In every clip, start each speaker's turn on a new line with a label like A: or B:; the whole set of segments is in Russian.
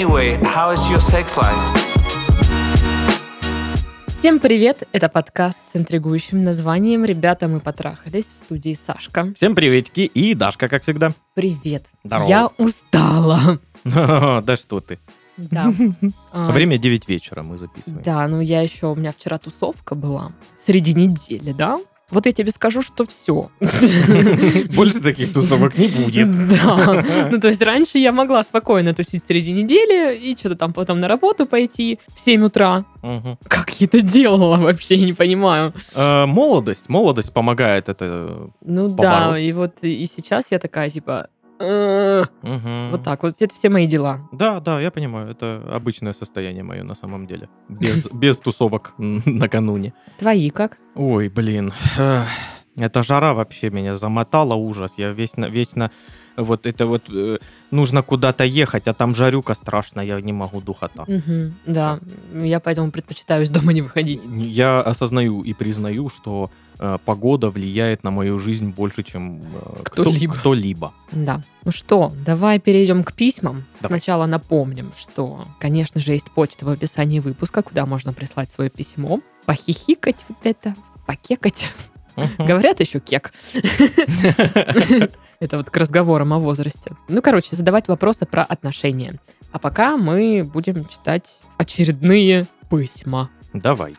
A: Anyway, how is your sex life?
B: Всем привет! Это подкаст с интригующим названием «Ребята, мы потрахались» в студии Сашка.
C: Всем приветики и Дашка, как всегда.
B: Привет!
C: Здорово.
B: Я устала.
C: Да что ты.
B: Да. А,
C: Время 9 вечера мы записываем.
B: Да, ну я еще, у меня вчера тусовка была. Среди недели, да? Вот я тебе скажу, что все.
C: Больше таких тусовок не будет.
B: Да. Ну, то есть раньше я могла спокойно тусить среди недели и что-то там потом на работу пойти в 7 утра. Как я это делала вообще, я не понимаю.
C: Э, Молодость, молодость помогает это.
B: Ну да, и вот и сейчас я такая, типа, «Э, вот так вот, это все мои дела.
C: Да, да, я понимаю, это обычное состояние мое на самом деле. Без, без тусовок накануне.
B: Твои как?
C: Ой, блин. Эта жара вообще меня замотала, ужас. Я вечно, вечно вот это вот э, нужно куда-то ехать, а там жарюка страшная, я не могу духота.
B: Мгм, да, я поэтому предпочитаю из дома не выходить.
C: Я осознаю и признаю, что э, погода влияет на мою жизнь больше, чем э, кто-
B: Кто-либо.
C: кто-либо.
B: Да. Ну что, давай перейдем к письмам.
C: Давай.
B: Сначала напомним, что, конечно же, есть почта в описании выпуска, куда можно прислать свое письмо, похихикать вот это, покекать. Говорят еще кек. Это вот к разговорам о возрасте. Ну, короче, задавать вопросы про отношения. А пока мы будем читать очередные письма.
C: Давай.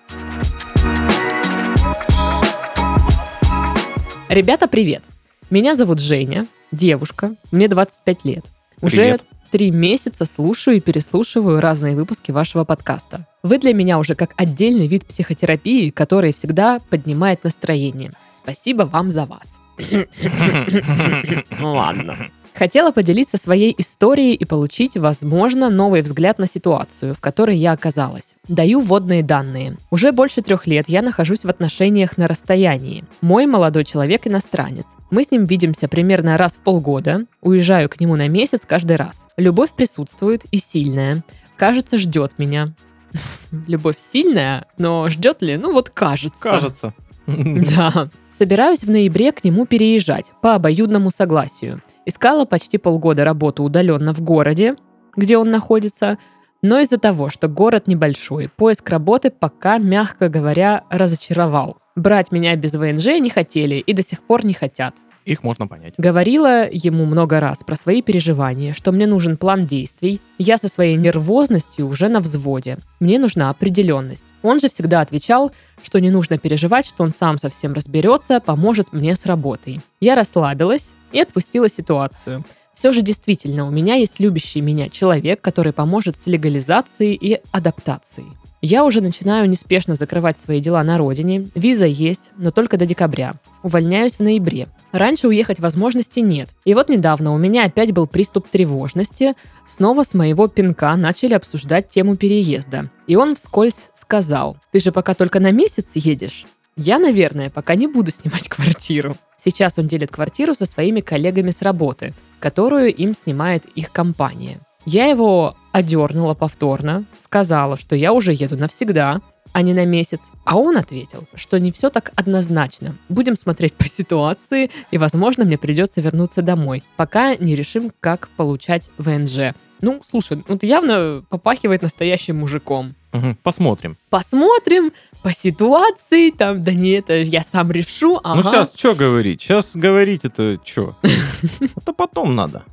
B: Ребята, привет! Меня зовут Женя, девушка, мне 25 лет. Уже
C: Привет.
B: три месяца слушаю и переслушиваю разные выпуски вашего подкаста. Вы для меня уже как отдельный вид психотерапии, который всегда поднимает настроение. Спасибо вам за вас. Ну ладно. Хотела поделиться своей историей и получить, возможно, новый взгляд на ситуацию, в которой я оказалась. Даю вводные данные. Уже больше трех лет я нахожусь в отношениях на расстоянии. Мой молодой человек иностранец. Мы с ним видимся примерно раз в полгода. Уезжаю к нему на месяц каждый раз. Любовь присутствует и сильная. Кажется, ждет меня. Любовь сильная, но ждет ли? Ну вот кажется.
C: Кажется.
B: Да. Собираюсь в ноябре к нему переезжать по обоюдному согласию. Искала почти полгода работу удаленно в городе, где он находится, но из-за того, что город небольшой, поиск работы пока, мягко говоря, разочаровал. Брать меня без ВНЖ не хотели и до сих пор не хотят.
C: Их можно понять.
B: Говорила ему много раз про свои переживания, что мне нужен план действий. Я со своей нервозностью уже на взводе. Мне нужна определенность. Он же всегда отвечал, что не нужно переживать, что он сам совсем разберется, поможет мне с работой. Я расслабилась и отпустила ситуацию. Все же действительно у меня есть любящий меня человек, который поможет с легализацией и адаптацией. Я уже начинаю неспешно закрывать свои дела на родине. Виза есть, но только до декабря. Увольняюсь в ноябре. Раньше уехать возможности нет. И вот недавно у меня опять был приступ тревожности. Снова с моего пинка начали обсуждать тему переезда. И он вскользь сказал, ты же пока только на месяц едешь. Я, наверное, пока не буду снимать квартиру. Сейчас он делит квартиру со своими коллегами с работы, которую им снимает их компания. Я его одернула повторно, сказала, что я уже еду навсегда, а не на месяц. А он ответил, что не все так однозначно. Будем смотреть по ситуации, и, возможно, мне придется вернуться домой, пока не решим, как получать ВНЖ. Ну, слушай, ну ты явно попахивает настоящим мужиком.
C: Мгм, Посмотрим.
B: Посмотрим по ситуации, там, да не, это я сам решу.
C: Ну
B: ага.
C: сейчас что говорить? Сейчас говорить это что? Это потом надо.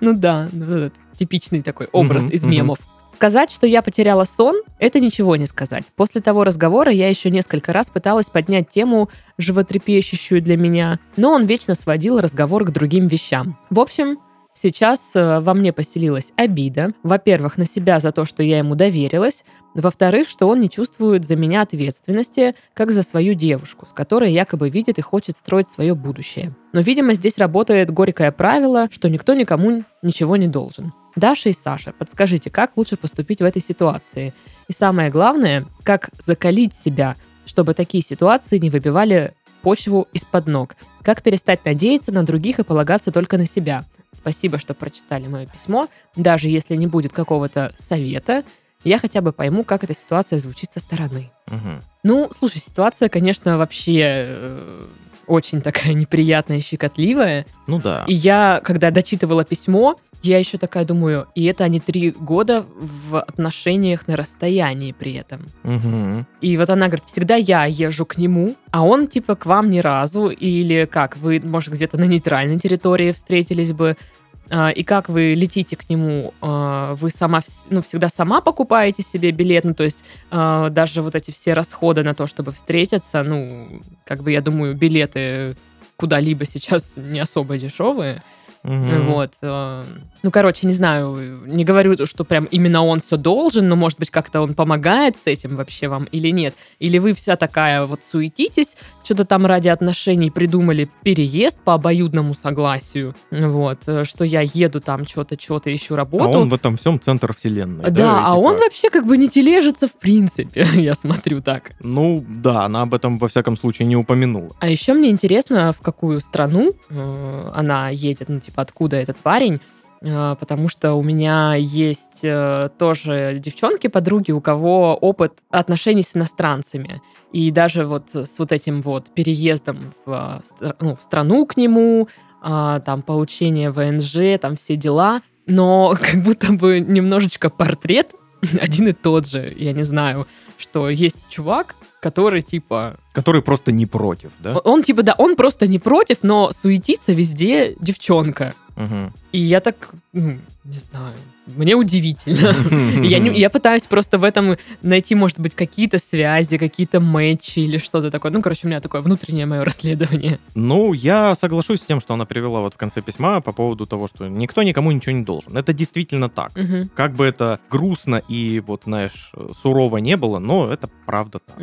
B: Ну да, ну, типичный такой образ из мемов. Сказать, что я потеряла сон, это ничего не сказать. После того разговора я еще несколько раз пыталась поднять тему, животрепещущую для меня, но он вечно сводил разговор к другим вещам. В общем, сейчас э, во мне поселилась обида. Во-первых, на себя за то, что я ему доверилась. Во-вторых, что он не чувствует за меня ответственности, как за свою девушку, с которой якобы видит и хочет строить свое будущее. Но, видимо, здесь работает горькое правило, что никто никому ничего не должен. Даша и Саша, подскажите, как лучше поступить в этой ситуации? И самое главное, как закалить себя, чтобы такие ситуации не выбивали почву из-под ног? Как перестать надеяться на других и полагаться только на себя? Спасибо, что прочитали мое письмо. Даже если не будет какого-то совета, я хотя бы пойму, как эта ситуация звучит со стороны.
C: Мгм.
B: Ну, слушай, ситуация, конечно, вообще э, очень такая неприятная, щекотливая.
C: Ну да.
B: И я, когда дочитывала письмо, Я еще такая думаю, и это они три года в отношениях на расстоянии при этом.
C: Мгм.
B: И вот она говорит, всегда я езжу к нему, а он типа к вам ни разу, или как, вы, может, где-то на нейтральной территории встретились бы, и как вы летите к нему, а, вы сама, ну, всегда сама покупаете себе билет, ну, то есть а, даже вот эти все расходы на то, чтобы встретиться, ну, как бы, я думаю, билеты куда-либо сейчас не особо дешевые,
C: Мгм.
B: вот. Ну, короче, не знаю, не говорю, что прям именно он все должен, но, может быть, как-то он помогает с этим вообще вам или нет. Или вы вся такая вот суетитесь, что-то там ради отношений придумали переезд по обоюдному согласию, вот, э, что я еду там что-то, что-то, ищу
C: А
B: работу.
C: он в этом всем центр вселенной.
B: да,
C: Да,
B: а
C: типа,
B: он вообще как бы не тележится в принципе, я смотрю так.
C: Ну, да, она об этом во всяком случае не упомянула.
B: А еще мне интересно, в какую страну э, она едет, ну, типа, откуда этот парень, потому что у меня есть э, тоже девчонки, подруги, у кого опыт отношений с иностранцами. И даже вот с вот этим вот переездом в, э, ну, в страну к нему, а, там, получение ВНЖ, там, все дела, но как будто бы немножечко портрет один и тот же, я не знаю, что есть чувак, который, типа,
C: Который просто не против, да?
B: он типа, да, он просто не против, но суетится везде девчонка. И я так, ну, не знаю, мне удивительно. Я, не- я пытаюсь просто в этом найти, может быть, какие-то связи, какие-то матчи или что-то такое. Ну, короче, у меня такое внутреннее мое расследование.
C: Ну, я соглашусь с тем, что она привела вот в конце письма по поводу того, что никто никому ничего не должен. Это действительно так. Как бы это грустно и вот, знаешь, сурово не было, но это правда так.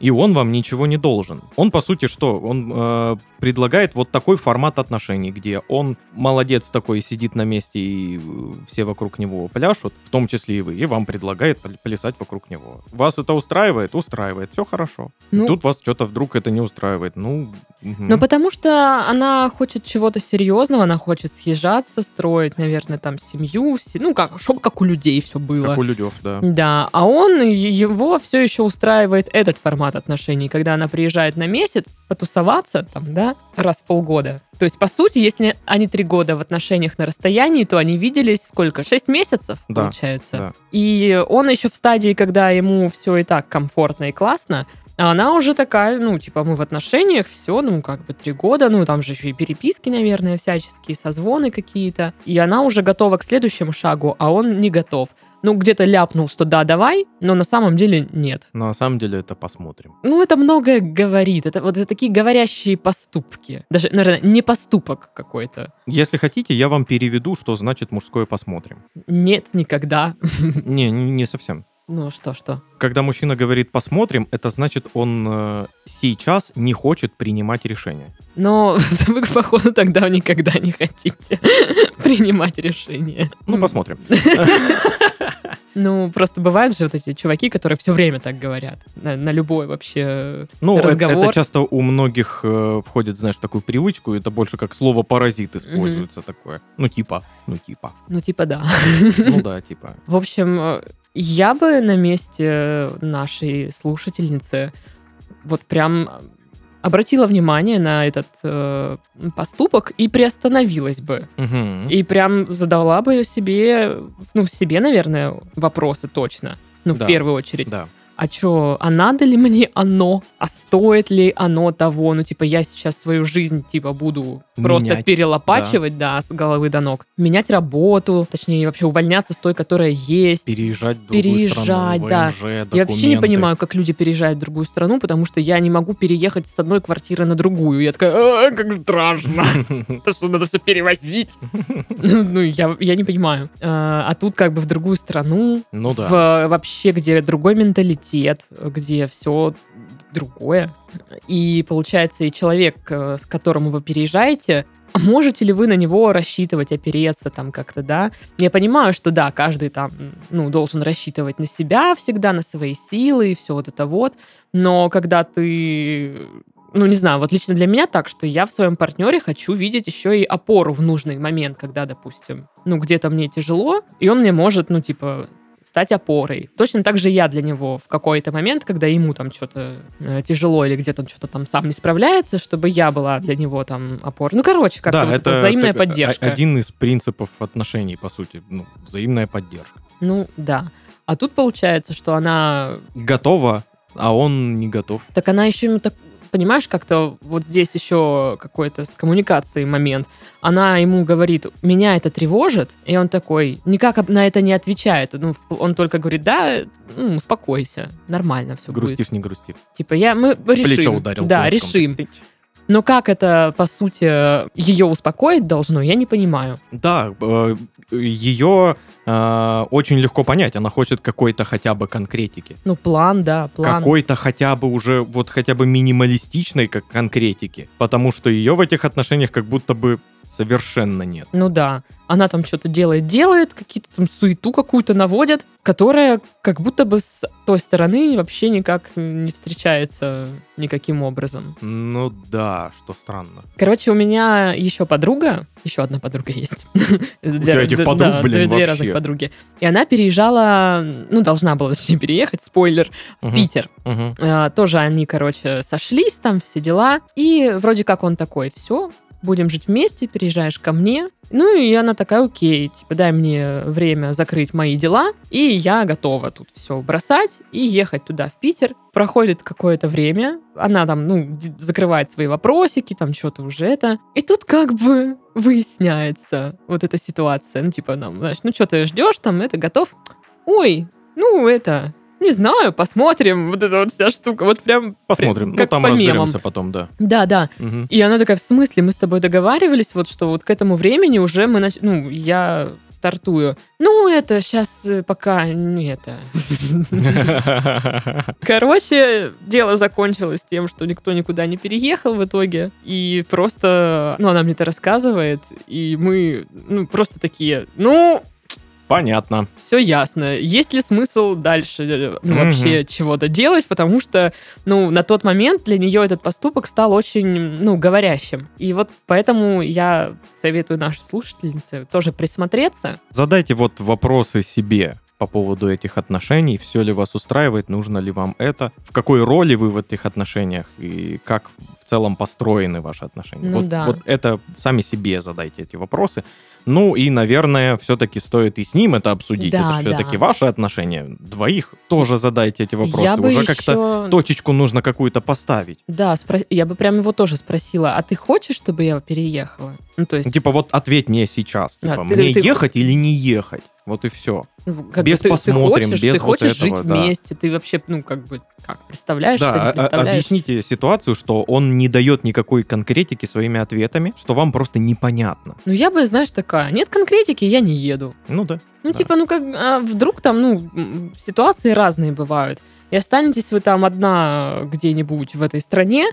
C: И он вам ничего не должен. Он, по сути, что? Он э, предлагает вот такой формат отношений, где он молодец такой, сидит на месте, и э, все вокруг него пляшут, в том числе и вы, и вам предлагает пл- плясать вокруг него. Вас это устраивает? Устраивает. Все хорошо.
B: Ну,
C: Тут вас что-то вдруг это не устраивает. Ну, мгм.
B: Ну, потому что она хочет чего-то серьезного, она хочет съезжаться, строить, наверное, там семью, все, ну, как, чтобы как у людей все было.
C: как у людей, да.
B: Да, а он, его все еще устраивает этот формат отношений, когда она приезжает на месяц потусоваться, там, да, раз в полгода. То есть, по сути, если они три года в отношениях на расстоянии, то они виделись сколько? Шесть месяцев,
C: Да,
B: получается.
C: да.
B: И он еще в стадии, когда ему все и так комфортно и классно, а она уже такая, ну, типа, мы в отношениях, все, ну, как бы три года, ну, там же еще и переписки, наверное, всяческие, созвоны какие-то. И она уже готова к следующему шагу, а он не готов. Ну, где-то ляпнул, что да, давай, но на самом деле нет.
C: Но на самом деле это посмотрим.
B: Ну, это многое говорит. Это вот это такие говорящие поступки. Даже, наверное, не поступок какой-то.
C: Если хотите, я вам переведу, что значит мужское посмотрим.
B: Нет, никогда.
C: Не, не не совсем.
B: Ну, что, что?
C: Когда мужчина говорит «посмотрим», это значит, он э, сейчас не хочет принимать решение.
B: Но вы, походу, тогда никогда не хотите принимать решения.
C: Ну, посмотрим.
B: Ну, просто бывают же вот эти чуваки, которые все время так говорят. На, на любой вообще
C: Ну, это,
B: разговор.
C: это часто у многих э, входит, знаешь, в такую привычку, это больше как слово «паразит» используется такое. Ну, типа, ну, типа.
B: Ну, типа, да.
C: Ну да, типа.
B: В общем, э, я бы на месте нашей слушательницы вот прям обратила внимание на этот э, поступок и приостановилась бы.
C: Мгм.
B: И прям задала бы себе, ну, себе, наверное, вопросы точно. Ну, в
C: Да.
B: первую очередь.
C: Да.
B: А что, а надо ли мне оно? А стоит ли оно того? Ну, типа, я сейчас свою жизнь, типа, буду просто
C: Менять,
B: перелопачивать, да. с головы до ног. Менять работу, точнее, вообще увольняться с той, которая есть.
C: Переезжать в другую
B: Переезжать,
C: страну,
B: да.
C: ВНЖ,
B: Я вообще не понимаю, как люди переезжают в другую страну, потому что я не могу переехать с одной квартиры на другую. Я такая, «А, как страшно. Это что, надо все перевозить? Ну, я, не понимаю. А а тут как бы в другую страну,
C: Ну да.
B: в, вообще, где другой менталитет, где все другое. И получается, и человек, э, с которому вы переезжаете, можете ли вы на него рассчитывать, опереться там как-то, да? Я понимаю, что да, каждый там, ну, должен рассчитывать на себя всегда, на свои силы и все вот это вот, но когда ты ну, не знаю, вот лично для меня так, что я в своем партнере хочу видеть еще и опору в нужный момент, когда, допустим, ну, где-то мне тяжело, и он мне может, ну, типа, стать опорой. Точно так же я для него в какой-то момент, когда ему там что-то э, тяжело или где-то он что-то там сам не справляется, чтобы я была для него там опорой. Ну, короче, как-то
C: Да,
B: вот
C: это
B: взаимная
C: так-
B: поддержка.
C: о- один из принципов отношений, по сути, ну, взаимная поддержка.
B: Ну, да. А тут получается, что она...
C: Готова, а он не готов.
B: Так она еще ему так... Понимаешь, как-то вот здесь еще какой-то с коммуникацией момент. Она ему говорит, меня это тревожит, и он такой, никак на это не отвечает. Ну, он только говорит, да, ну, успокойся, нормально все будет.
C: Грустишь, не грустишь.
B: Типа, я, мы
C: В плечо
B: решим.
C: ударил
B: Да, решим.
C: Тыч.
B: Но как это, по сути, ее успокоить должно, я не понимаю.
C: Да, э, ее э, очень легко понять. Она хочет какой-то хотя бы конкретики.
B: Ну, план, да, план.
C: Какой-то хотя бы уже, вот хотя бы минималистичной как конкретики. Потому что ее в этих отношениях как будто бы совершенно нет.
B: Ну да, она там что-то делает, делает, какие-то там суету какую-то наводят, которая как будто бы с той стороны вообще никак не встречается никаким образом.
C: Ну да, что странно.
B: Короче, у меня еще подруга, еще одна подруга есть. У
C: тебя этих подруг, блин,
B: Две разных подруги. И она переезжала, ну, должна была, точнее, переехать, спойлер, в Питер. А, тоже они, короче, сошлись, там все дела. И вроде как он такой, все, будем жить вместе, переезжаешь ко мне. Ну и она такая, окей, типа, дай мне время закрыть мои дела, и я готова тут все бросать и ехать туда, в Питер. Проходит какое-то время, она там, ну, закрывает свои вопросики, там что-то уже это. И тут как бы выясняется вот эта ситуация. Ну, типа, нам, знаешь, ну, что ты ждешь там, это готов? Ой, ну, это, не знаю, посмотрим. Вот эта вот вся штука. Вот прям...
C: Посмотрим. Ну,
B: как
C: там
B: по мемам.
C: разберемся потом, да.
B: Да, да.
C: Мгм.
B: И она такая, в смысле, мы с тобой договаривались, вот что вот к этому времени уже мы, нач... ну, я стартую. Ну, это сейчас пока не это. Короче, дело закончилось тем, что никто никуда не переехал в итоге. И просто, ну, она мне это рассказывает, и мы, ну, просто такие, ну,
C: Понятно.
B: все ясно. Есть ли смысл дальше э, ну,
C: Мгм.
B: вообще чего-то делать, потому что, ну, на тот момент для нее этот поступок стал очень, ну, говорящим. И вот поэтому я советую нашей слушательнице тоже присмотреться.
C: Задайте вот вопросы себе по поводу этих отношений. Все ли вас устраивает, нужно ли вам это, в какой роли вы в этих отношениях и как в целом построены ваши отношения.
B: Ну
C: вот,
B: да.
C: вот это сами себе задайте эти вопросы. Ну и, наверное, все-таки стоит и с ним это обсудить.
B: Да,
C: это все-таки
B: да.
C: ваши отношения. Двоих тоже задайте эти вопросы.
B: я
C: Уже
B: еще...
C: как-то точечку нужно какую-то поставить.
B: Да, спро- я бы прям его тоже спросила, а ты хочешь, чтобы я переехала? Ну, то есть...
C: Типа вот ответь мне сейчас.
B: А,
C: Типа,
B: ты-
C: мне
B: ты-
C: ехать или не ехать? Вот и все.
B: Ну, как бы
C: без
B: ты, ты
C: посмотрим,
B: хочешь,
C: без
B: ты
C: вот
B: хочешь
C: этого,
B: жить
C: да.
B: вместе, ты вообще, ну, как бы, как, представляешь, что
C: Да,
B: не
C: а- а-
B: представляешь?
C: объясните ситуацию, что он не дает никакой конкретики своими ответами, что вам просто непонятно.
B: Ну, я бы, знаешь, такая, нет конкретики, я не еду.
C: Ну да.
B: Ну,
C: Да.
B: типа, ну как, а вдруг там, ну, ситуации разные бывают. И останетесь вы там одна где-нибудь в этой стране,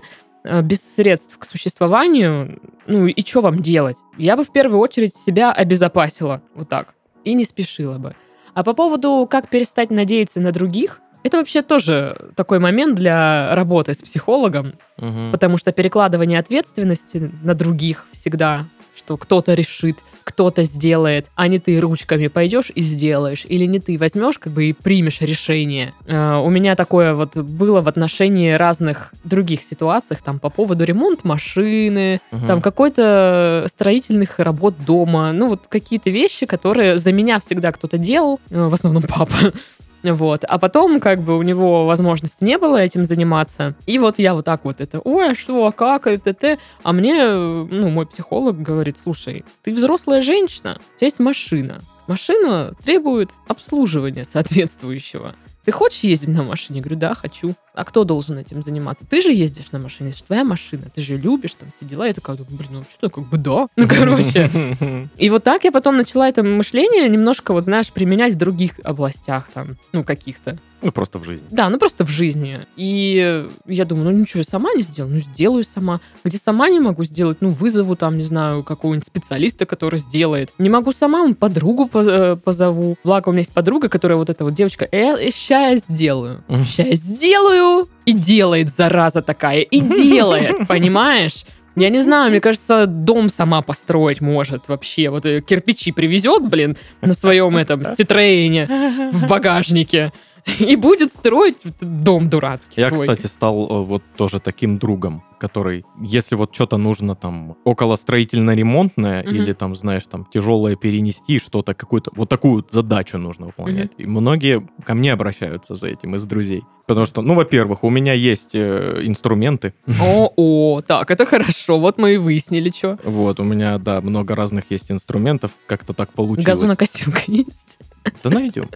B: э, без средств к существованию, ну и что вам делать? Я бы в первую очередь себя обезопасила вот так и не спешила бы. А по поводу, как перестать надеяться на других, это вообще тоже такой момент для работы с психологом,
C: Мгм.
B: Потому что перекладывание ответственности на других всегда, что кто-то решит, кто-то сделает, а не ты ручками пойдешь и сделаешь, или не ты возьмешь как бы и примешь решение. Э, У меня такое вот было в отношении разных других ситуациях, там по поводу ремонт машины,
C: Мгм.
B: там какой-то строительных работ дома, ну вот какие-то вещи, которые за меня всегда кто-то делал, э, в основном папа. Вот. А потом, как бы, у него возможности не было этим заниматься. И вот я вот так вот это, ой, а что, а как, это, это. А мне, ну, мой психолог говорит, слушай, ты взрослая женщина, у тебя есть машина. Машина требует обслуживания соответствующего. Ты хочешь ездить на машине? Я говорю, да, хочу. А кто должен этим заниматься? Ты же ездишь на машине, это же твоя машина, ты же любишь, там все дела. Я такая, блин, ну что, как бы да. Ну, короче. И вот так я потом начала это мышление немножко, вот знаешь, применять в других областях там, ну, каких-то.
C: Ну, просто в жизни.
B: Да, ну просто в жизни. И я думаю, ну ничего, я сама не сделаю, ну сделаю сама. Где сама не могу сделать, ну вызову там, не знаю, какого-нибудь специалиста, который сделает. Не могу сама, ну, подругу э, позову. Благо у меня есть подруга, которая вот эта вот девочка, э, ща я сделаю. Ща я сделаю. И делает, зараза такая, и делает, понимаешь? Я не знаю, мне кажется, дом сама построить может вообще. Вот э, кирпичи привезет, блин, на своем этом Ситроене в багажнике. И будет строить дом дурацкий
C: Я,
B: свой.
C: кстати, стал э, вот тоже таким другом, который, если вот что-то нужно там около строительно-ремонтное
B: Мгм.
C: или там, знаешь, там тяжелое перенести, что-то какую-то, вот такую задачу нужно выполнять. И многие ко мне обращаются за этим из друзей. Потому что, ну, во-первых, у меня есть э, инструменты.
B: О, так, это хорошо. Вот мы и выяснили, что.
C: Вот, у меня, да, много разных есть инструментов. Как-то так получилось.
B: Газонокосилка есть.
C: Да найдем.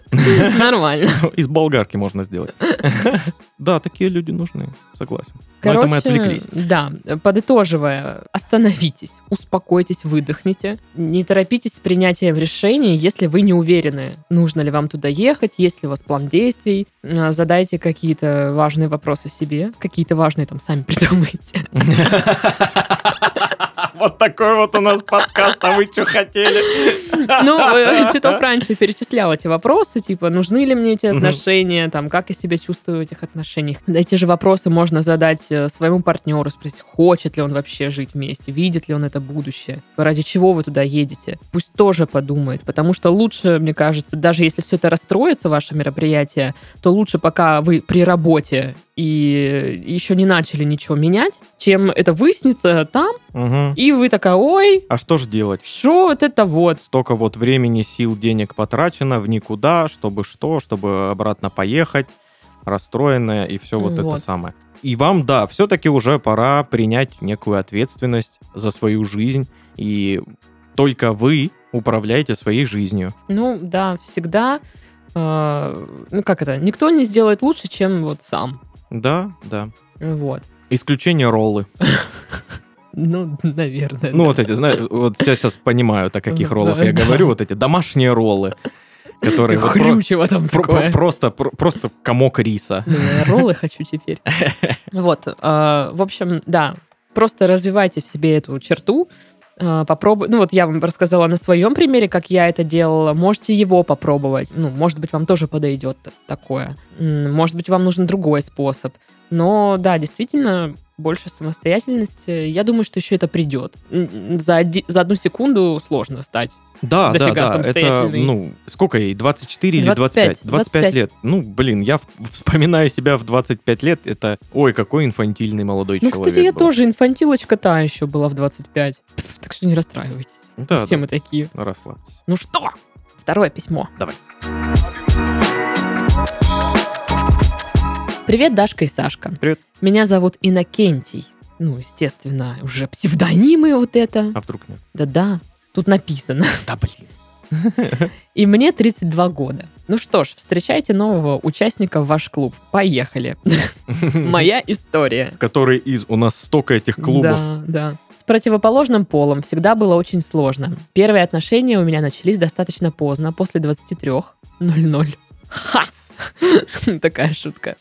B: Нормально.
C: Из болгарки можно сделать. Да, такие люди нужны, согласен. Но это мы отвлеклись.
B: Да, подытоживая, остановитесь, успокойтесь, выдохните. Не торопитесь с принятием решений, если вы не уверены, нужно ли вам туда ехать, есть ли у вас план действий. Э, Задайте какие-то важные вопросы себе, какие-то важные там сами придумайте.
C: Вот такой вот у нас подкаст, а вы что хотели?
B: Ну, э, Титов раньше перечислял эти вопросы, типа, нужны ли мне эти отношения, там, как я себя чувствую в этих отношениях. Эти же вопросы можно задать э, своему партнеру, спросить, хочет ли он вообще жить вместе, видит ли он это будущее, ради чего вы туда едете. Пусть тоже подумает, потому что лучше, мне кажется, даже если все это расстроится, ваше мероприятие, то лучше, пока вы при работе и еще не начали ничего менять, чем это выяснится там,
C: Мгм.
B: и вы такая, ой,
C: А что ж делать?
B: что вот это вот,
C: Столько вот времени, сил, денег потрачено в никуда, чтобы что, чтобы обратно поехать, расстроенная и все вот,
B: Вот.
C: это самое. И вам, да, все-таки уже пора принять некую ответственность за свою жизнь, и только вы управляете своей жизнью.
B: Ну, да, всегда, э, ну, как это, никто не сделает лучше, чем вот сам.
C: Да, да.
B: Вот.
C: Исключение роллы.
B: Ну, наверное.
C: Ну,
B: да.
C: вот эти, знаешь, вот я сейчас понимаю, о каких
B: Да,
C: роллах я
B: да.
C: говорю, вот эти домашние роллы, которые вот про-
B: там
C: про- про-
B: такое.
C: просто, про- просто комок риса.
B: Я роллы хочу теперь. Вот. э, В общем, да, просто развивайте в себе эту черту, попробуй. Ну, вот я вам рассказала на своем примере, как я это делала. Можете его попробовать. Ну, может быть, вам тоже подойдет такое. Может быть, вам нужен другой способ. Но, да, действительно, больше самостоятельности. Я думаю, что еще это придет. За, оди- за одну секунду сложно стать.
C: Да, да, да. Это, ну, сколько ей? 24 или
B: 25,
C: 25? 25 лет. Ну, блин, я вспоминаю себя в 25 лет, это, ой, какой инфантильный молодой
B: Ну,
C: человек
B: кстати, я
C: был.
B: тоже инфантилочка та еще была в 25. Пф, Так что не расстраивайтесь.
C: Да,
B: Все
C: да.
B: мы такие.
C: Расслабьтесь.
B: Ну что? Второе письмо.
C: Давай.
B: Привет, Дашка и Сашка.
C: Привет.
B: Меня зовут Иннокентий. Ну, естественно, уже псевдонимы вот это.
C: А вдруг нет?
B: Да-да, тут написано.
C: Да, блин.
B: И мне 32 года. Ну что ж, встречайте нового участника в ваш клуб. Поехали. Моя история.
C: Который из... У нас столько этих клубов.
B: Да, да. С противоположным полом всегда было очень сложно. Первые отношения у меня начались достаточно поздно, после 23.00. Ха! Такая шутка.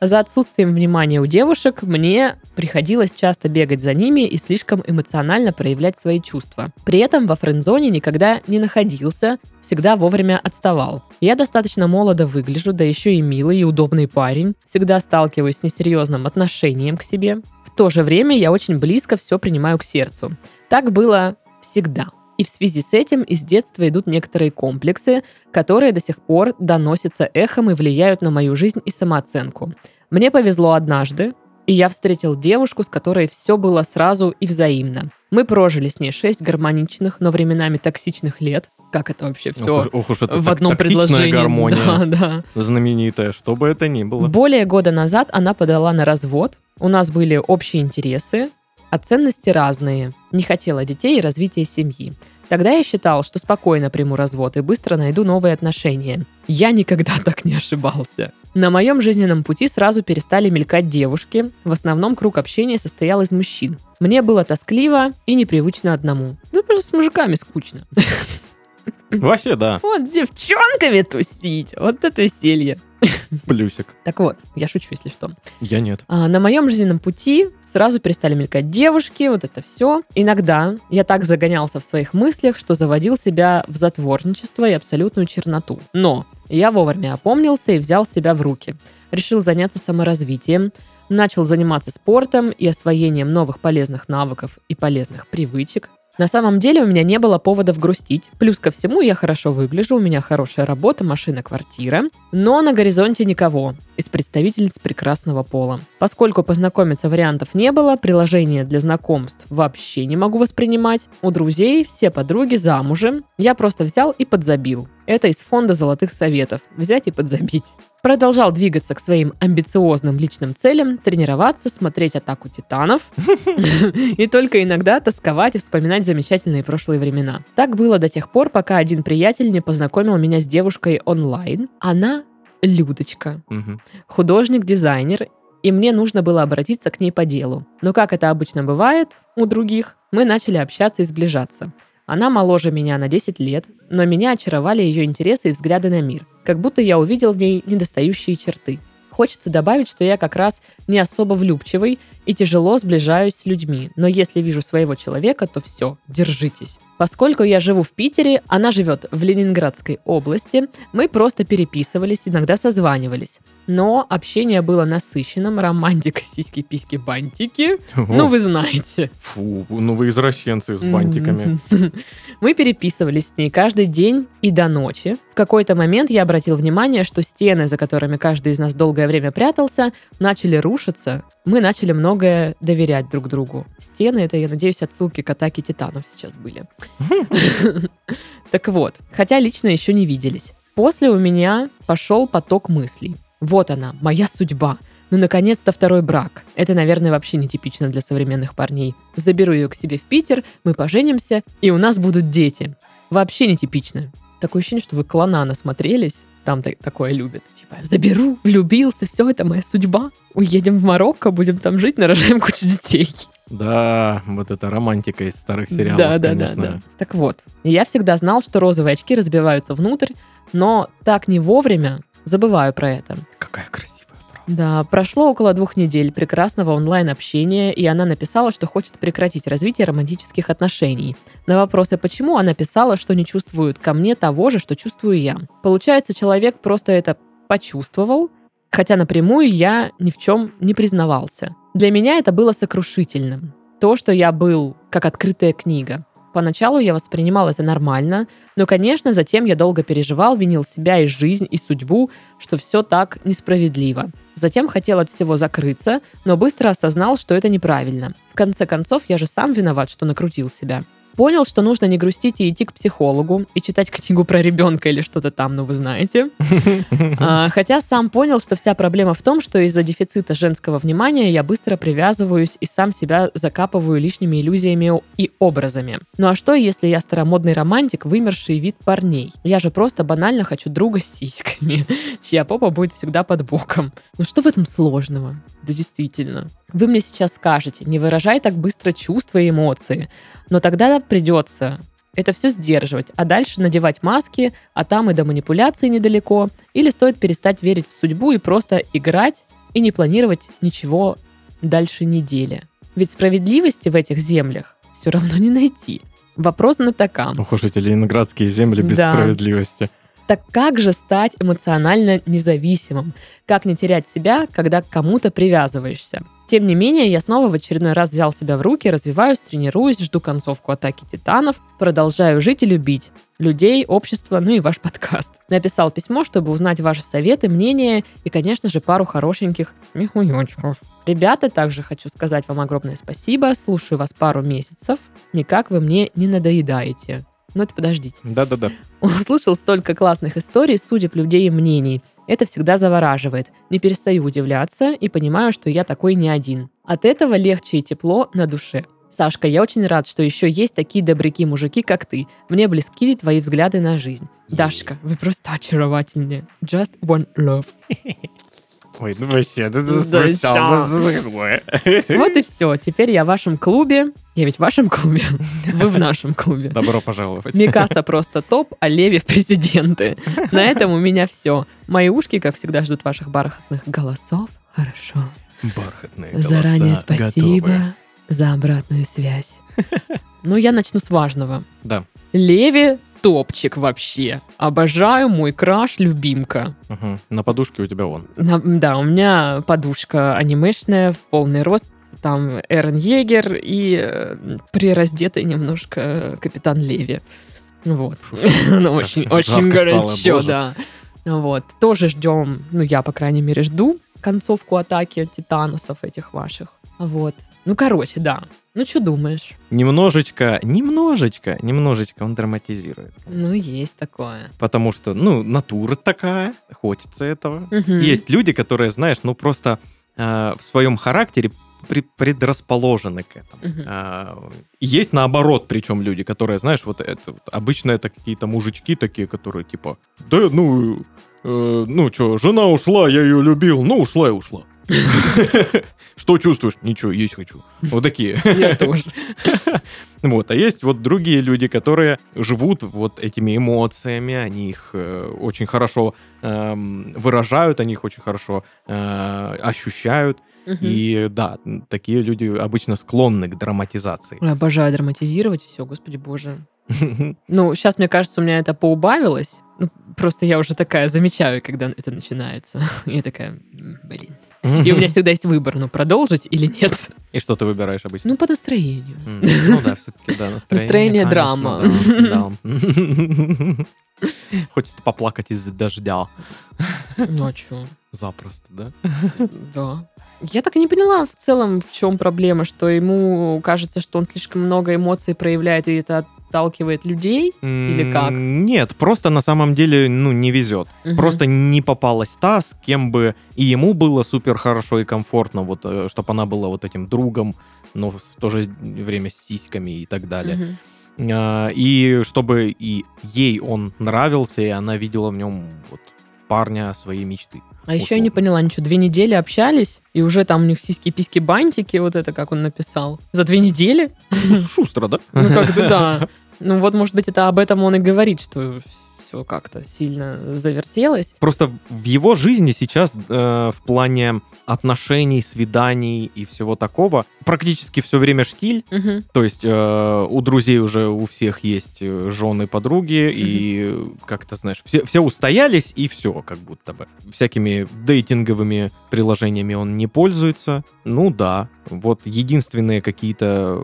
B: За отсутствием внимания у девушек мне приходилось часто бегать за ними и слишком эмоционально проявлять свои чувства. При этом во френдзоне никогда не находился, всегда вовремя отставал. Я достаточно молодо выгляжу, да еще и милый и удобный парень. Всегда сталкиваюсь с несерьезным отношением к себе. В то же время я очень близко все принимаю к сердцу. Так было всегда. И в связи с этим из детства идут некоторые комплексы, которые до сих пор доносятся эхом и влияют на мою жизнь и самооценку. Мне повезло однажды, и я встретил девушку, с которой все было сразу и взаимно. Мы прожили с ней шесть гармоничных, но временами токсичных лет. Как это вообще все
C: Ох, ох уж это
B: в
C: так-
B: одном предложении?
C: гармония
B: Да, да.
C: знаменитая, что бы это ни было.
B: Более года назад она подала на развод. У нас были общие интересы, а ценности разные. Не хотела детей и развития семьи. Тогда я считал, что спокойно приму развод и быстро найду новые отношения. Я никогда так не ошибался. На моем жизненном пути сразу перестали мелькать девушки. В основном круг общения состоял из мужчин. Мне было тоскливо и непривычно одному. Да просто с мужиками скучно.
C: Вообще, да,
B: Вот с девчонками тусить. Вот это веселье.
C: плюсик.
B: Так вот, я шучу, если что.
C: Я нет.
B: А, на моем жизненном пути сразу перестали мелькать девушки, вот это все. Иногда я так загонялся в своих мыслях, что заводил себя в затворничество и абсолютную черноту. Но я вовремя опомнился и взял себя в руки. Решил заняться саморазвитием. начал заниматься спортом и освоением новых полезных навыков и полезных привычек. На самом деле у меня не было поводов грустить. Плюс ко всему я хорошо выгляжу, у меня хорошая работа, машина, квартира. Но на горизонте никого из представительниц прекрасного пола. Поскольку познакомиться вариантов не было, приложение для знакомств вообще не могу воспринимать. У друзей все подруги замужем. Я просто взял и подзабил. Это из фонда золотых советов. Взять и подзабить. Продолжал двигаться к своим амбициозным личным целям, тренироваться, смотреть «Атаку титанов» и только иногда тосковать и вспоминать замечательные прошлые времена. Так было до тех пор, пока один приятель не познакомил меня с девушкой онлайн. Она Людочка, художник-дизайнер, и мне нужно было обратиться к ней по делу. Но как это обычно бывает у других, мы начали общаться и сближаться. Она моложе меня на 10 лет, но меня очаровали ее интересы и взгляды на мир. Как будто я увидел в ней недостающие черты. Хочется добавить, что я как раз не особо влюбчивый и тяжело сближаюсь с людьми. Но если вижу своего человека, то все, держитесь. Поскольку я живу в Питере, она живет в Ленинградской области, мы просто переписывались, иногда созванивались. Но общение было насыщенным, романтика, сиськи, письки, бантики. Ну,
C: О,
B: вы знаете.
C: Фу, ну вы извращенцы с бантиками.
B: Мы переписывались с ней каждый день и до ночи. В какой-то момент я обратил внимание, что стены, за которыми каждый из нас долгое время прятался, начали рушиться. Мы начали многое доверять друг другу. Стены, это, я надеюсь, отсылки к атаке титанов сейчас были. Так вот, хотя лично еще не виделись. После у меня пошел поток мыслей. Вот она, моя судьба. Ну, наконец-то второй брак. Это, наверное, вообще нетипично для современных парней. Заберу ее к себе в Питер, мы поженимся, и у нас будут дети. Вообще нетипично. Такое ощущение, что вы клана насмотрелись. Там та- такое любят. Типа, заберу, влюбился, все, это моя судьба. Уедем в Марокко, будем там жить, нарожаем кучу детей.
C: Да, вот эта романтика из старых сериалов,
B: да, да,
C: конечно.
B: да, да. Так вот, я всегда знал, что розовые очки разбиваются внутрь, но так не вовремя забываю про это.
C: Какая красивая.
B: Да, прошло около двух недель прекрасного онлайн-общения, и она написала, что хочет прекратить развитие романтических отношений. На вопросы «почему?» она писала, что не чувствует ко мне того же, что чувствую я. Получается, человек просто это почувствовал, хотя напрямую я ни в чем не признавался. Для меня это было сокрушительным. То, что я был как открытая книга. Поначалу я воспринимал это нормально, но, конечно, затем я долго переживал, винил себя и жизнь, и судьбу, что все так несправедливо. Затем хотел от всего закрыться, но быстро осознал, что это неправильно. В конце концов, я же сам виноват, что накрутил себя. Понял, что нужно не грустить и идти к психологу и читать книгу про ребенка или что-то там, ну вы знаете. А, Хотя сам понял, что вся проблема в том, что из-за дефицита женского внимания я быстро привязываюсь и сам себя закапываю лишними иллюзиями и образами. Ну а что, если я старомодный романтик, вымерший вид парней? Я же просто банально хочу друга с сиськами, чья попа будет всегда под боком. Ну что в этом сложного? Да действительно. Вы мне сейчас скажете, не выражай так быстро чувства и эмоции. Но тогда придется это все сдерживать, а дальше надевать маски, а там и до манипуляции недалеко. Или стоит перестать верить в судьбу и просто играть и не планировать ничего дальше недели. Ведь справедливости в этих землях все равно не найти. Вопрос на такам.
C: Ох уж эти ленинградские земли без
B: Да.
C: справедливости.
B: Так как же стать эмоционально независимым? Как не терять себя, когда к кому-то привязываешься? Тем не менее, я снова в очередной раз взял себя в руки, развиваюсь, тренируюсь, жду концовку атаки титанов, продолжаю жить и любить людей, общество, ну и ваш подкаст. Написал письмо, чтобы узнать ваши советы, мнения и, конечно же, пару хорошеньких михуёчков. Ребята, также хочу сказать вам огромное спасибо. Слушаю вас пару месяцев. Никак вы мне не надоедаете. Но это подождите.
C: Да-да-да.
B: Услышал столько классных историй, судеб людей и мнений. Это всегда завораживает. Не перестаю удивляться и понимаю, что я такой не один. От этого легче и тепло на душе. Сашка, я очень рад, что еще есть такие добряки-мужики, как ты. Мне близки твои взгляды на жизнь. Дашка, вы просто очаровательные. Just one love.
C: Ой, ну вообще, за какое?
B: Вот и все. Теперь я в вашем клубе. Я ведь в вашем клубе. Вы в нашем клубе.
C: Добро пожаловать.
B: Микаса просто топ, а Леви в президенты. На этом у меня все. Мои ушки, как всегда, ждут ваших бархатных голосов. Хорошо.
C: Бархатные голоса
B: Заранее спасибо
C: готовы.
B: за обратную связь. Ну, я начну с важного.
C: Да.
B: Леви топчик вообще. Обожаю мой краш, любимка.
C: Мгм. На подушке у тебя он.
B: На- да, у меня подушка анимешная в полный рост. Там Эрен Егер и э, прираздетый немножко Капитан Леви. Вот. Ну, очень, очень горячо, да. Вот. Тоже ждем, ну, я, по крайней мере, жду концовку атаки титаносов этих ваших. Вот. Ну, короче, да. Ну, что думаешь?
C: Немножечко, немножечко, немножечко он драматизирует.
B: Ну, есть такое.
C: Потому что, ну, натура такая, хочется этого.
B: Мгм.
C: Есть люди, которые, знаешь, ну просто э, в своем характере предрасположены к этому.
B: Мгм.
C: А, Есть наоборот, причем люди, которые, знаешь, вот это вот, обычно это какие-то мужички такие, которые типа, да, ну, э, ну что, жена ушла, я ее любил, ну ушла и ушла. Что чувствуешь? Ничего, есть хочу. Вот такие.
B: Я тоже.
C: Вот, а есть вот другие люди, которые живут вот этими эмоциями, они их э, очень хорошо эм, выражают, они их очень хорошо э, ощущают.
B: Мгм.
C: И да, такие люди обычно склонны к драматизации.
B: Ой, обожаю драматизировать все, господи боже. Ну, сейчас, мне кажется, у меня это поубавилось. Ну, просто я уже такая замечаю, когда это начинается. Я такая, «М, блин. И у меня всегда есть выбор, ну, продолжить или нет.
C: И что ты выбираешь обычно?
B: Ну, по настроению.
C: Ну да, все-таки, да,
B: Настроение
C: настроение.
B: драма.
C: Хочется поплакать из-за дождя.
B: Ну, а чё?
C: Запросто, да?
B: Да. Я так и не поняла в целом, в чем проблема, что ему кажется, что он слишком много эмоций проявляет, и это отталкивает людей. Или как?
C: Нет, просто на самом деле, ну, не везет.
B: Мгм.
C: Просто не попалась та, с кем бы и ему было супер хорошо и комфортно, вот, чтобы она была вот этим другом, но в то же время с сиськами и так далее. А, И чтобы и ей он нравился, и она видела в нем вот парня своей мечты.
B: А еще я не
C: условно.
B: поняла, они что, две недели общались, и уже там у них сиськи-письки бантики, вот это как он написал. За две недели?
C: Ну, Шустро, да?
B: Ну, как-то да. Ну, вот, может быть, это об этом он и говорит, что все как-то сильно завертелось.
C: Просто в его жизни сейчас э, в плане отношений, свиданий и всего такого практически все время штиль.
B: Мгм.
C: То есть э, у друзей уже у всех есть э, жены, подруги, и э, как-то, знаешь, все, все устоялись, и все, как будто бы. Всякими дейтинговыми приложениями он не пользуется. Ну да, вот единственные какие-то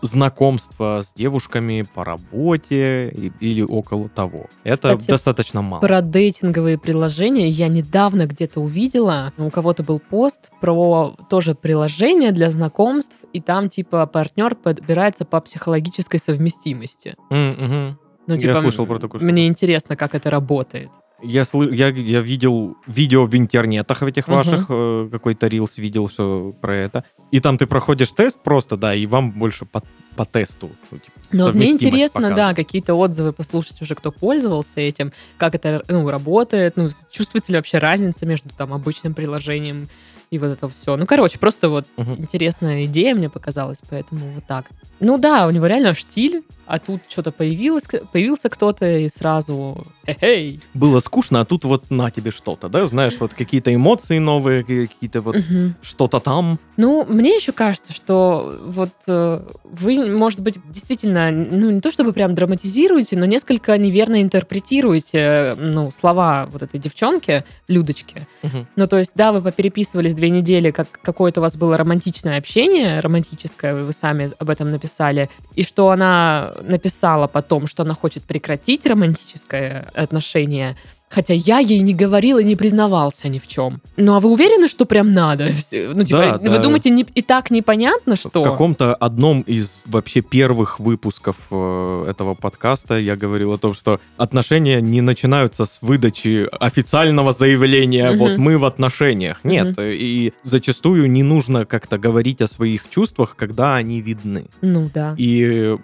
C: знакомства с девушками по работе и- или около того. Это
B: Кстати,
C: достаточно мало.
B: Про дейтинговые приложения я недавно где-то увидела. У кого-то был пост про тоже приложение для знакомств, и там типа партнер подбирается по психологической совместимости.
C: Мгм.
B: Ну,
C: Я
B: типа,
C: слышал про такую штуку.
B: Мне интересно, как это работает.
C: Я, слы- я, я видел видео в интернетах в этих
B: Мгм.
C: ваших, э, какой-то рилс видел все про это. И там ты проходишь тест просто, да, и вам больше по, по тесту. ну, типа,
B: Но мне интересно, да,
C: показывают.
B: какие-то отзывы послушать уже, кто пользовался этим, как это ну, работает, ну, чувствуется ли вообще разница между там обычным приложением и вот это все. Ну, короче, просто вот
C: Мгм.
B: интересная идея мне показалась, поэтому вот так. Ну да, у него реально штиль, а тут что-то появилось, появился кто-то и сразу эй
C: Было скучно, а тут вот на тебе что-то, да, знаешь, вот какие-то эмоции новые, какие-то вот что-то там.
B: Ну, мне еще кажется, что вот э, вы, может быть, действительно, ну, не то чтобы прям драматизируете, но несколько неверно интерпретируете, ну, слова вот этой девчонки, Людочки.
C: Мгм.
B: Ну, то есть, да, вы попереписывались две недели, как какое-то у вас было романтичное общение, романтическое, вы сами об этом написали, и что она написала потом, что она хочет прекратить романтическое отношение, хотя я ей не говорил и не признавался ни в чем. Ну, а вы уверены, что прям надо? Ну, типа,
C: Да,
B: вы
C: да.
B: думаете, не- и так непонятно, что?
C: В каком-то одном из вообще первых выпусков э, этого подкаста я говорил о том, что отношения не начинаются с выдачи официального заявления
B: Мгм.
C: «вот мы в отношениях». Нет, э, и зачастую не нужно как-то говорить о своих чувствах, когда они видны.
B: Ну, да.
C: И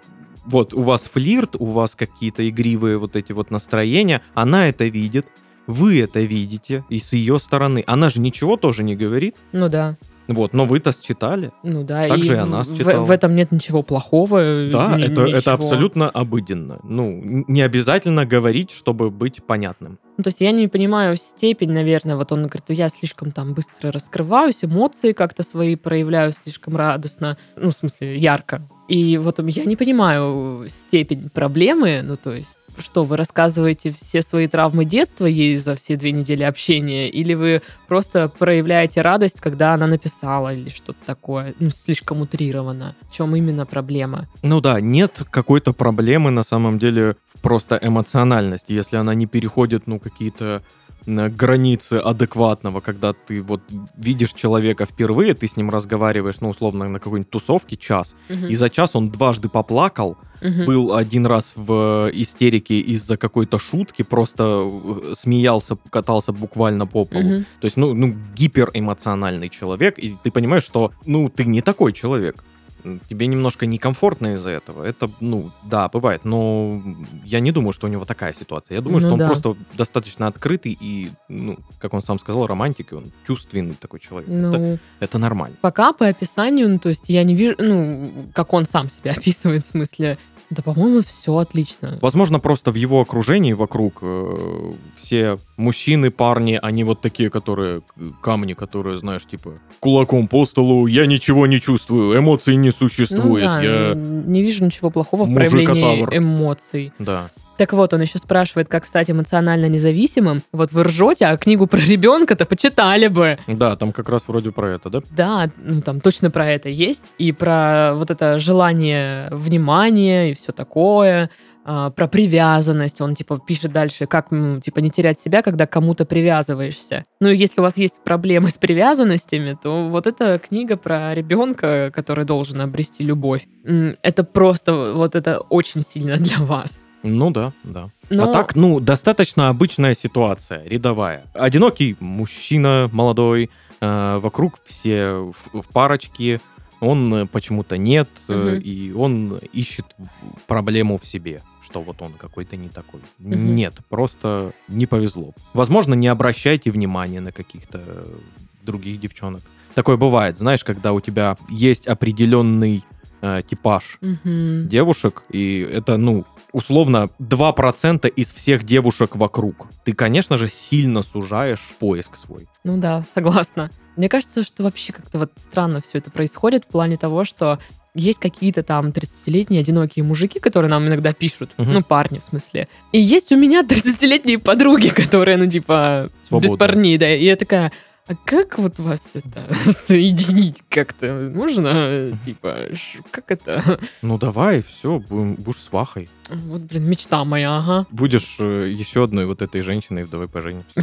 C: вот у вас флирт, у вас какие-то игривые вот эти вот настроения, она это видит, вы это видите, и с ее стороны. Она же ничего тоже не говорит,
B: Ну, да.
C: Вот, но вы-то считали.
B: Ну, да.
C: Так
B: и
C: же и
B: в-
C: она
B: в,
C: считала.
B: в этом нет ничего плохого.
C: Да,
B: ни-
C: это, это
B: ничего.
C: абсолютно обыденно. Ну, не обязательно говорить, чтобы быть понятным.
B: Ну, то есть я не понимаю степень, наверное, вот он говорит, я слишком там быстро раскрываюсь, эмоции как-то свои проявляю слишком радостно, ну, в смысле, ярко. И вот я не понимаю степень проблемы, ну, то есть что, вы рассказываете все свои травмы детства ей за все две недели общения, или вы просто проявляете радость, когда она написала, или что-то такое, ну, слишком утрированно? В чем именно проблема?
C: Ну да, нет какой-то проблемы на самом деле просто эмоциональности, если она не переходит, ну, какие-то границы адекватного, когда ты вот видишь человека впервые, ты с ним разговариваешь, ну, условно, на какой-нибудь тусовке час,
B: Мгм.
C: и за час он дважды поплакал,
B: Мгм.
C: был один раз в истерике из-за какой-то шутки, просто э, смеялся, катался буквально по полу.
B: Мгм.
C: То есть, ну, ну, гиперэмоциональный человек, и ты понимаешь, что, ну, ты не такой человек. Тебе немножко некомфортно из-за этого. Это, ну, да, бывает, но я не думаю, что у него такая ситуация. Я думаю,
B: Ну
C: что он
B: да.
C: просто достаточно открытый и, ну, как он сам сказал, романтик, и он чувственный такой человек.
B: Ну,
C: Это, это нормально.
B: Пока по описанию, ну, то есть я не вижу, ну, как он сам себя описывает, в смысле, да, по-моему, все отлично.
C: Возможно, просто в его окружении вокруг э, все мужчины, парни, они вот такие, которые э, камни, которые, знаешь, типа кулаком по столу, я ничего не чувствую, эмоций не
B: Ну
C: существует,
B: да,
C: я...
B: не вижу ничего плохого в проявлении эмоций.
C: Да.
B: Так вот, он еще спрашивает, как стать эмоционально независимым. Вот вы ржете, а книгу про ребенка-то почитали бы.
C: Да, там как раз вроде про это, да?
B: Да, ну там точно про это есть. И про вот это желание внимания и все такое. а, про привязанность. Он, типа, пишет дальше, как, типа, не терять себя, когда к кому-то привязываешься. Ну, и если у вас есть проблемы с привязанностями, то вот эта книга про ребенка, который должен обрести любовь, это просто, вот это очень сильно для вас.
C: Ну да, да.
B: Но-
C: А так, ну, достаточно обычная ситуация, рядовая. Одинокий мужчина молодой, э, вокруг все в, в парочке, он э, почему-то нет, э,
B: Мгм.
C: и он ищет проблему в себе, что вот он какой-то не такой.
B: Мгм.
C: Нет, просто не повезло. Возможно, не обращайте внимания на каких-то э, других девчонок. Такое бывает, знаешь, когда у тебя есть определенный э, типаж
B: Мгм.
C: девушек, и это, ну, условно, 2% из всех девушек вокруг. Ты, конечно же, сильно сужаешь поиск свой.
B: Ну да, согласна. Мне кажется, что вообще как-то вот странно все это происходит в плане того, что есть какие-то там 30-летние одинокие мужики, которые нам иногда пишут,
C: Мгм.
B: ну, парни в смысле. И есть у меня 30-летние подруги, которые, ну, типа, без
C: Свободные.
B: парней, да. И я такая, а как вот вас это соединить как-то? Можно, типа, как это?
C: Ну, давай, все, будешь свахой.
B: Вот, блин, мечта моя, ага.
C: Будешь э, еще одной вот этой женщиной, давай поженимся.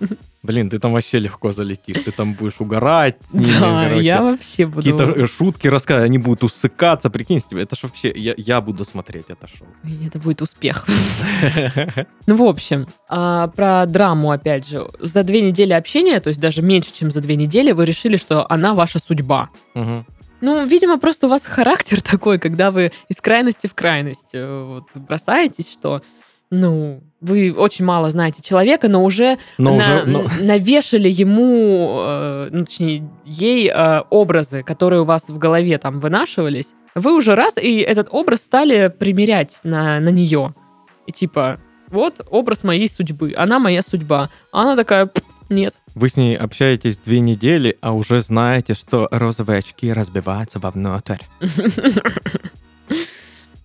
C: Блин, ты там вообще легко залетишь. Ты там будешь угорать с ними,
B: Да,
C: короче.
B: я вообще буду...
C: Какие-то шутки рассказывать, они будут усыкаться, прикинь себе. Это ж вообще, я, я буду смотреть это шоу.
B: Это будет успех. Ну, в общем, а, про драму, опять же. За две недели общения, то есть даже меньше, чем за две недели, вы решили, что она ваша судьба. Ну, видимо, просто у вас характер такой, когда вы из крайности в крайность э, вот, бросаетесь, что, ну, вы очень мало знаете человека, но уже,
C: Но
B: на-
C: уже, ну,
B: навешали ему, э, ну, точнее, ей э, образы, которые у вас в голове там вынашивались. Вы уже раз, и этот образ стали примерять на, на нее. И типа, вот образ моей судьбы, она моя судьба. А она такая, «Пф, нет.
C: Вы с ней общаетесь две недели, а уже знаете, что розовые очки разбиваются вовнутрь.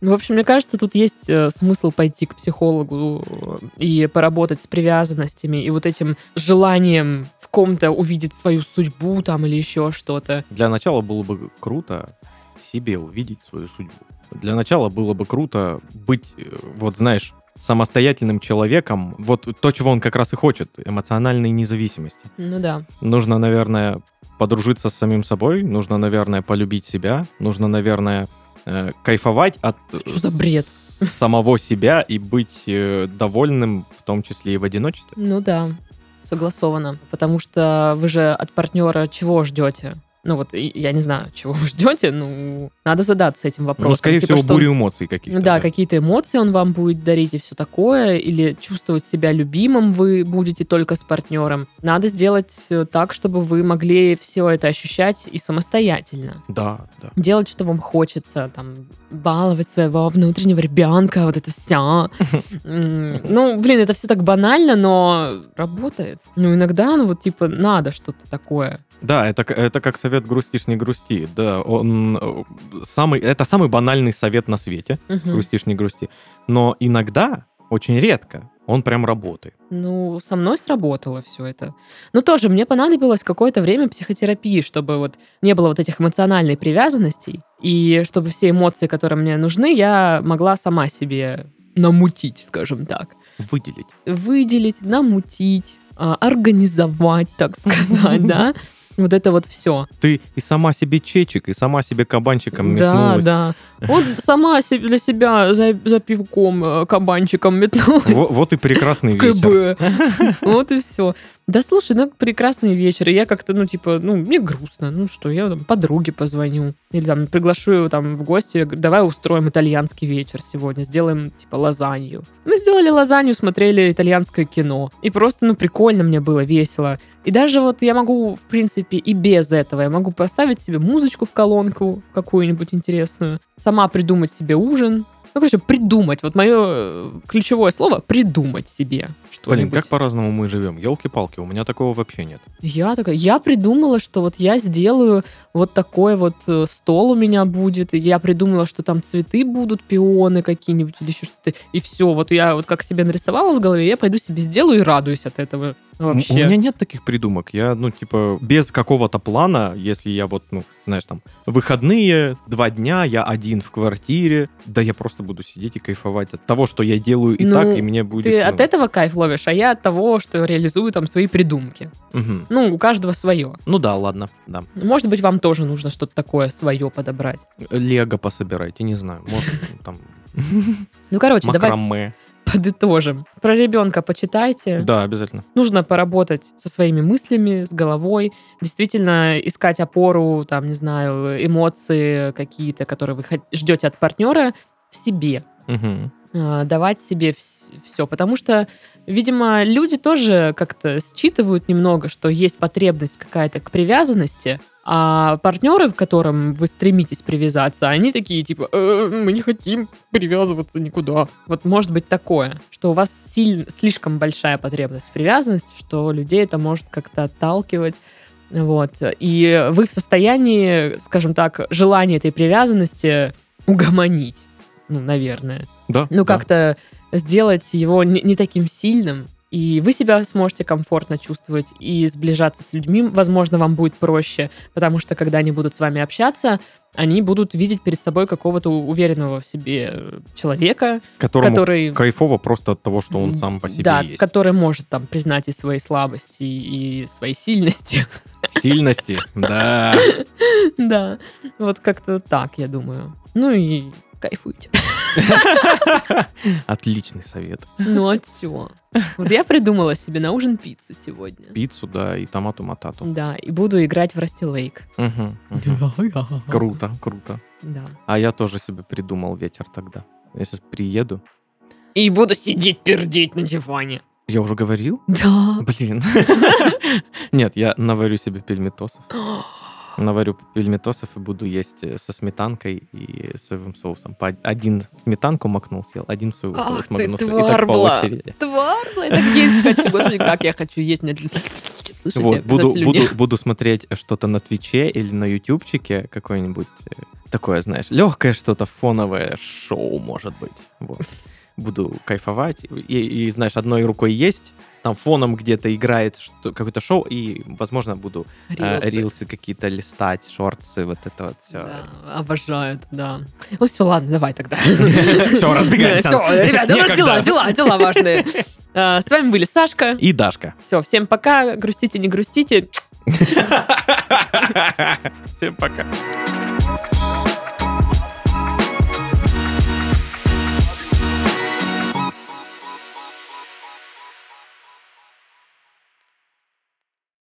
B: Ну, в общем, мне кажется, тут есть э, смысл пойти к психологу э, и поработать с привязанностями и вот этим желанием в ком-то увидеть свою судьбу там или еще что-то.
C: Для начала было бы круто в себе увидеть свою судьбу. Для начала было бы круто быть, э, вот знаешь, самостоятельным человеком. Вот то, чего он как раз и хочет. Эмоциональной независимости.
B: Ну да.
C: Нужно, наверное, подружиться с самим собой. Нужно, наверное, полюбить себя. Нужно, наверное, э, кайфовать от
B: Что за бред?
C: самого себя и быть э, довольным, в том числе и в одиночестве.
B: Ну да, согласовано. Потому что вы же от партнера чего ждете? Ну вот, я не знаю, чего вы ждете, ну, надо задаться этим вопросом.
C: Ну, скорее
B: Типа,
C: всего, бурю эмоций каких-то.
B: Да, какие-то эмоции он вам будет дарить и все такое, или чувствовать себя любимым вы будете только с партнером. Надо сделать э, так, чтобы вы могли все это ощущать и самостоятельно.
C: Да, да.
B: Делать, что вам хочется, там, баловать своего внутреннего ребенка, вот это все. Ну, блин, это все так банально, но работает. Ну, иногда, ну, вот, типа, надо что-то такое.
C: Да, это, это как совет грустишь, не грусти. Да, он э, самый, это самый банальный совет на свете.
B: Мгм.
C: Грустишь, не грусти. Но иногда Очень редко. Он прям работает.
B: Ну, со мной сработало все это. Но тоже мне понадобилось какое-то время психотерапии, чтобы вот не было вот этих эмоциональной привязанностей, и чтобы все эмоции, которые мне нужны, я могла сама себе намутить, скажем так.
C: Выделить.
B: Выделить, намутить, а, организовать, так сказать, да. Вот это вот все.
C: Ты и сама себе чечек, и сама себе кабанчиком
B: Да,
C: метнулась.
B: да. Вот сама для себя за, за пивком э, кабанчиком метнулась.
C: Во- Вот и прекрасный вечер.
B: КБ. Вот и все. Да слушай, ну прекрасный вечер. И я как-то, ну, типа, ну, мне грустно. Ну что, я там подруге позвоню. Или там приглашу ее там в гости. Я говорю, давай устроим итальянский вечер сегодня. Сделаем, типа, лазанью. Мы сделали лазанью, смотрели итальянское кино. И просто, ну, прикольно мне было, весело. И даже вот я могу, в принципе, и без этого. Я могу поставить себе музычку в колонку какую-нибудь интересную. Сама придумать себе ужин. Ну, короче, придумать. Вот мое ключевое слово — придумать себе что-нибудь.
C: Блин, как по-разному мы живем. Елки-палки, у меня такого вообще нет.
B: Я такая, я придумала, что вот я сделаю вот такой вот э, стол у меня будет, и я придумала, что там цветы будут, пионы какие-нибудь или еще что-то, и все, вот я вот как себе нарисовала в голове, я пойду себе сделаю и радуюсь от этого вообще.
C: У меня нет таких придумок. Я, ну, типа, без какого-то плана, если я вот, ну, знаешь, там, выходные, два дня, я один в квартире, да я просто буду сидеть и кайфовать от того, что я делаю и
B: Ну,
C: так, и мне будет...
B: Ты
C: ну,
B: от этого кайф ловишь, а я от того, что реализую там свои придумки.
C: мгм.
B: Ну, у каждого свое.
C: Ну да, ладно, да.
B: Может быть, вам тоже нужно что-то такое свое подобрать.
C: Лего пособирайте, не знаю, может, там,
B: Ну, короче, давай
C: макраме.
B: Подытожим. Про ребенка почитайте.
C: Да, обязательно.
B: Нужно поработать со своими мыслями, с головой, действительно искать опору, там, не знаю, эмоции какие-то, которые вы ждете от партнера в себе. А, давать себе все, потому что, видимо, люди тоже как-то считывают немного, что есть потребность какая-то к привязанности, а партнеры, к которым вы стремитесь привязаться, они такие типа, «Э, мы не хотим привязываться никуда. Вот может быть такое, что у вас силь- слишком большая потребность в привязанности, что людей это может как-то отталкивать. Вот. И вы в состоянии, скажем так, желание этой привязанности угомонить. Ну, наверное
C: Да.
B: ну,
C: да.
B: как-то сделать его не, не таким сильным. И вы себя сможете комфортно чувствовать и сближаться с людьми, возможно, вам будет проще, потому что когда они будут с вами общаться, они будут видеть перед собой какого-то уверенного в себе э, человека,
C: Которому
B: который...
C: кайфово просто от того, что он сам по себе
B: да,
C: есть.
B: который может там признать и свои слабости, и свои сильности.
C: Сильности, да.
B: да, вот как-то так, я думаю. Ну и кайфуйте.
C: Отличный совет.
B: Ну, а чё? Вот я придумала себе на ужин пиццу сегодня.
C: Пиццу, да, и томату матату.
B: Да, и буду играть в Расти Лейк.
C: Круто, круто.
B: Да.
C: А я тоже себе придумал вечер тогда. Я сейчас приеду.
B: И буду сидеть пердеть на диване.
C: Я уже говорил?
B: Да.
C: Блин. Нет, я наварю себе пельметосов. Наварю пельметосов и буду есть э, со сметанкой и соевым соусом. По один сметанку макнул, съел, один соевый
B: Ах
C: соус
B: ты,
C: макнул, съел. И так по
B: тварбла.
C: очереди.
B: Тварь, я так есть хочу. Господи, как я хочу есть. Мне... Слушайте,
C: Вот, буду, буду, буду смотреть что-то на Твиче или на Ютубчике, какое-нибудь э, такое, знаешь, легкое что-то, фоновое шоу, может быть. Вот. Буду кайфовать. И, и, знаешь, одной рукой есть, там фоном где-то играет что- какое-то шоу, и, возможно, буду э,
B: Рилсы.
C: рилсы какие-то листать, шорты, вот это вот все.
B: Да, обожают, да. Ну все, ладно, давай тогда.
C: Всё, разбегаемся.
B: Все, ребята, дела, дела, дела важные. А, С вами были Сашка.
C: И Дашка.
B: Все, всем пока. Грустите, не грустите.
C: Всем пока.